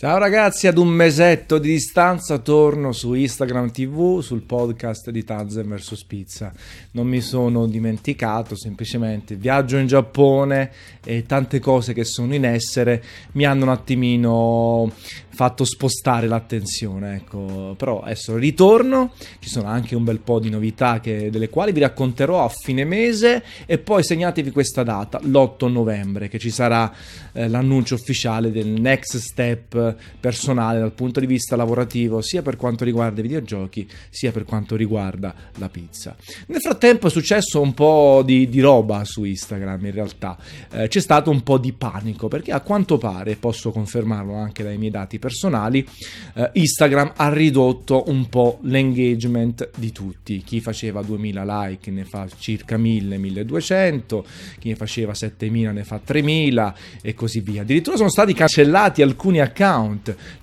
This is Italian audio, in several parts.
Ciao ragazzi, ad un mesetto di distanza torno su Instagram TV sul podcast di Tanzen vs Pizza. Non mi sono dimenticato, semplicemente viaggio in Giappone e tante cose che sono in essere mi hanno un attimino fatto spostare l'attenzione. Ecco. Però adesso ritorno, ci sono anche un bel po' di novità che, delle quali vi racconterò a fine mese e poi segnatevi questa data, l'8 novembre, che ci sarà eh, l'annuncio ufficiale del next step personale dal punto di vista lavorativo, sia per quanto riguarda i videogiochi, sia per quanto riguarda la pizza. Nel frattempo è successo un po' di, di roba su Instagram in realtà, eh, c'è stato un po' di panico perché a quanto pare, posso confermarlo anche dai miei dati personali, eh, Instagram ha ridotto un po' l'engagement di tutti. Chi faceva 2000 like ne fa circa 1000, 1200, chi ne faceva 7000 ne fa 3000 e così via. Addirittura sono stati cancellati alcuni account,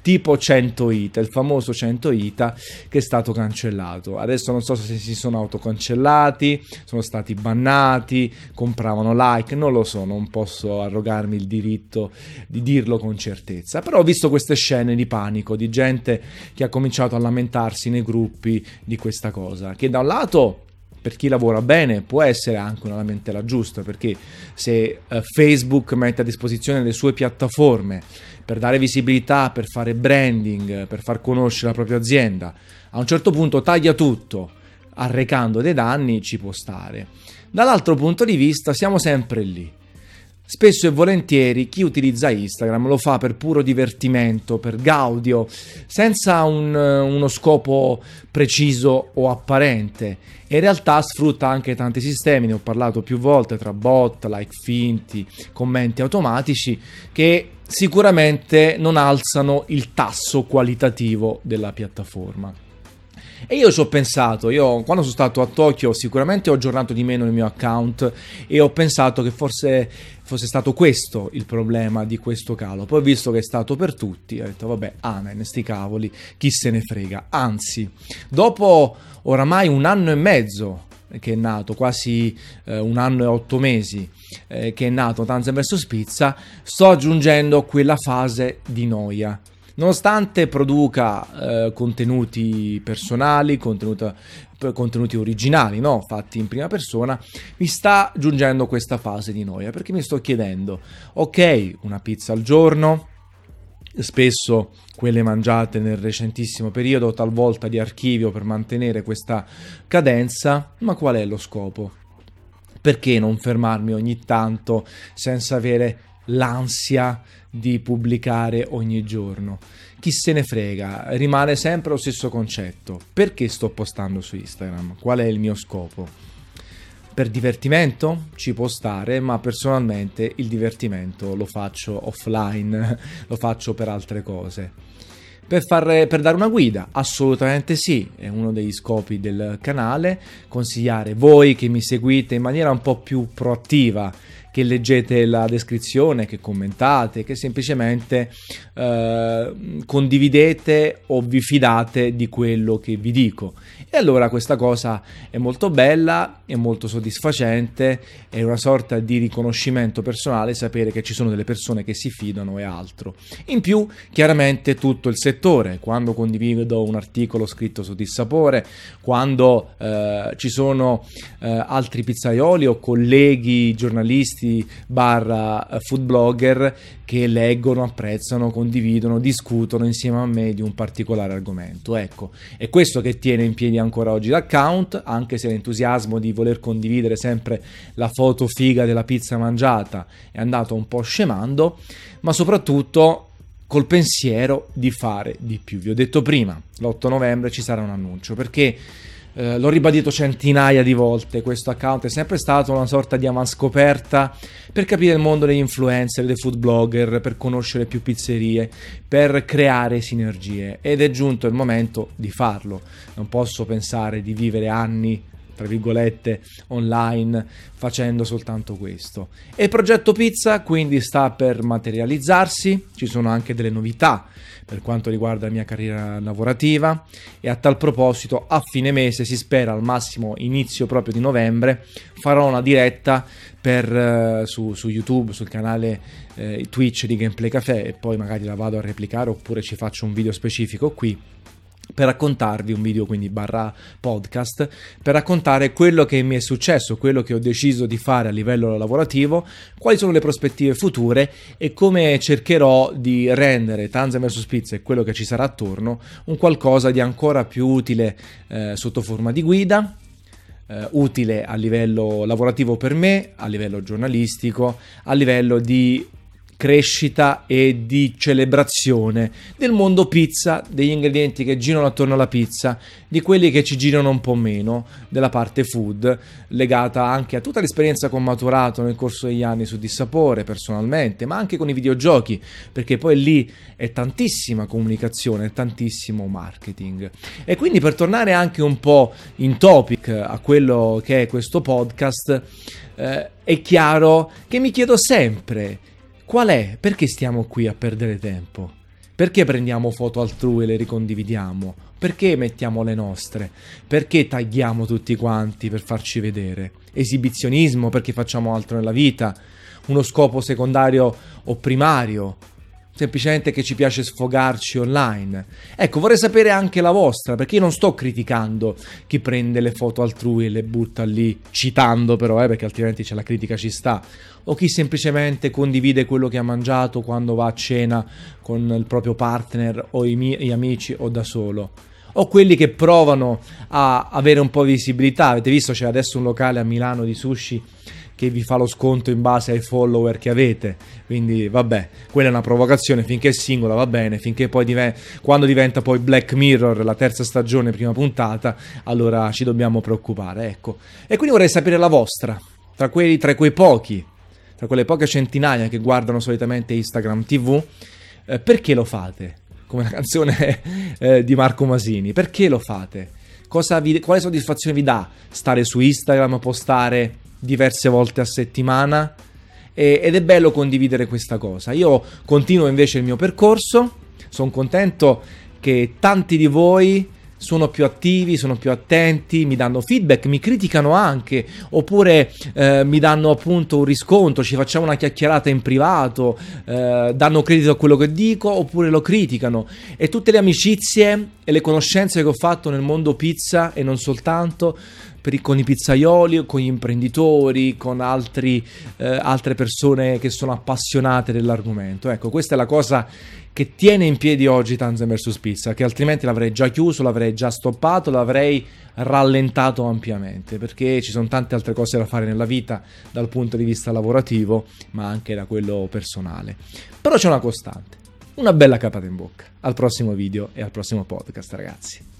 tipo 100 Ita, il famoso 100 Ita che è stato cancellato. Adesso non so se si sono autocancellati, sono stati bannati, compravano like, non lo so, non posso arrogarmi il diritto di dirlo con certezza. Però ho visto queste scene di panico, di gente che ha cominciato a lamentarsi nei gruppi di questa cosa, che da un lato per chi lavora bene può essere anche una lamentela giusta, perché se uh, Facebook mette a disposizione le sue piattaforme per dare visibilità, per fare branding, per far conoscere la propria azienda, a un certo punto taglia tutto, arrecando dei danni, ci può stare. Dall'altro punto di vista siamo sempre lì Spesso e volentieri chi utilizza Instagram lo fa per puro divertimento, per gaudio, senza un, uno scopo preciso o apparente. In realtà sfrutta anche tanti sistemi, ne ho parlato più volte, tra bot, like finti, commenti automatici, che sicuramente non alzano il tasso qualitativo della piattaforma. E io ci ho pensato, io quando sono stato a Tokyo sicuramente ho aggiornato di meno il mio account e ho pensato che forse fosse stato questo il problema di questo calo. Poi ho visto che è stato per tutti, ho detto vabbè, amen, sti cavoli, chi se ne frega. Anzi, dopo oramai un anno e mezzo che è nato, quasi eh, un anno e otto mesi eh, che è nato Tanzen vs Pizza, sto aggiungendo quella fase di noia nonostante produca eh, contenuti personali, contenuti originali, no? fatti in prima persona, mi sta giungendo questa fase di noia perché mi sto chiedendo, ok, una pizza al giorno, spesso quelle mangiate nel recentissimo periodo, talvolta di archivio per mantenere questa cadenza, ma qual è lo scopo? Perché non fermarmi ogni tanto senza avere l'ansia di pubblicare ogni giorno. Chi se ne frega, rimane sempre lo stesso concetto. Perché sto postando su Instagram? Qual è il mio scopo? Per divertimento ci può stare, ma personalmente il divertimento lo faccio offline, lo faccio per altre cose. Per, far, per, dare una guida? Assolutamente sì, è uno degli scopi del canale, consigliare voi che mi seguite in maniera un po' più proattiva che leggete la descrizione, che commentate, che semplicemente eh, condividete o vi fidate di quello che vi dico. E allora questa cosa è molto bella, è molto soddisfacente, è una sorta di riconoscimento personale sapere che ci sono delle persone che si fidano e altro. In più, chiaramente tutto il settore, quando condivido un articolo scritto su Dissapore, quando eh, ci sono eh, altri pizzaioli o colleghi giornalisti giornalisti barra eh, food blogger che leggono, apprezzano, condividono, discutono insieme a me di un particolare argomento. Ecco, è questo che tiene in piedi ancora oggi l'account, anche se l'entusiasmo di voler condividere sempre la foto figa della pizza mangiata è andato un po' scemando, ma soprattutto col pensiero di fare di più. Vi ho detto prima, l'8 novembre ci sarà un annuncio, perché eh, l'ho ribadito centinaia di volte, questo account è sempre stato una sorta di avanscoperta per capire il mondo degli influencer, dei food blogger, per conoscere più pizzerie, per creare sinergie ed è giunto il momento di farlo. Non posso pensare di vivere anni tra virgolette, online facendo soltanto questo. E il progetto pizza quindi sta per materializzarsi, ci sono anche delle novità per quanto riguarda la mia carriera lavorativa. E a tal proposito a fine mese si spera al massimo inizio proprio di novembre farò una diretta per, eh, su, su, YouTube sul canale eh, Twitch di Gameplay Café. E poi magari la vado a replicare oppure ci faccio un video specifico qui per raccontarvi un video quindi barra podcast per raccontare quello che mi è successo quello che ho deciso di fare a livello lavorativo quali sono le prospettive future e come cercherò di rendere Tanzan vs. Pizza e quello che ci sarà attorno un qualcosa di ancora più utile eh, sotto forma di guida eh, utile a livello lavorativo per me, a livello giornalistico, a livello di crescita e di celebrazione del mondo pizza, degli ingredienti che girano attorno alla pizza, di quelli che ci girano un po' meno, della parte food, legata anche a tutta l'esperienza che ho maturato nel corso degli anni su Dissapore personalmente, ma anche con i videogiochi, perché poi lì è tantissima comunicazione, tantissimo marketing. E quindi per tornare anche un po' in topic a quello che è questo podcast, eh, è chiaro che mi chiedo sempre Qual è? Perché stiamo qui a perdere tempo? Perché prendiamo foto altrui e le ricondividiamo? Perché mettiamo le nostre? Perché tagliamo tutti quanti per farci vedere? Esibizionismo perché facciamo altro nella vita? Uno scopo secondario o primario? Semplicemente che ci piace sfogarci online. Ecco, vorrei sapere anche la vostra, perché io non sto criticando chi prende le foto altrui e le butta lì, citando però, eh, perché altrimenti c'è la critica ci sta, o chi semplicemente condivide quello che ha mangiato quando va a cena con il proprio partner o i miei amici o da solo. O quelli che provano a avere un po' di visibilità. Avete visto c'è adesso un locale a Milano di sushi che vi fa lo sconto in base ai follower che avete. Quindi, vabbè, quella è una provocazione. Finché è singola va bene, finché poi diventa, quando diventa poi Black Mirror, la terza stagione, prima puntata, allora ci dobbiamo preoccupare. Ecco. E quindi vorrei sapere la vostra, tra, quelli, tra quei pochi, tra quelle poche centinaia che guardano solitamente Instagram TV, eh, perché lo fate? Come la canzone eh, di Marco Masini, perché lo fate? Vi, quale soddisfazione vi dà stare su Instagram, postare diverse volte a settimana e, ed è bello condividere questa cosa. Io continuo invece il mio percorso, sono contento che tanti di voi sono più attivi, sono più attenti, mi danno feedback, mi criticano anche, oppure eh, mi danno appunto un riscontro, ci facciamo una chiacchierata in privato, eh, danno credito a quello che dico, oppure lo criticano. E tutte le amicizie e le conoscenze che ho fatto nel mondo pizza e non soltanto per, con i pizzaioli, con gli imprenditori, con altri, eh, altre persone che sono appassionate dell'argomento. Ecco, questa è la cosa che tiene in piedi oggi Tanzan vs Pizza, che altrimenti l'avrei già chiuso, l'avrei già stoppato, l'avrei rallentato ampiamente, perché ci sono tante altre cose da fare nella vita dal punto di vista lavorativo, ma anche da quello personale. Però c'è una costante, una bella capata in bocca. Al prossimo video e al prossimo podcast, ragazzi.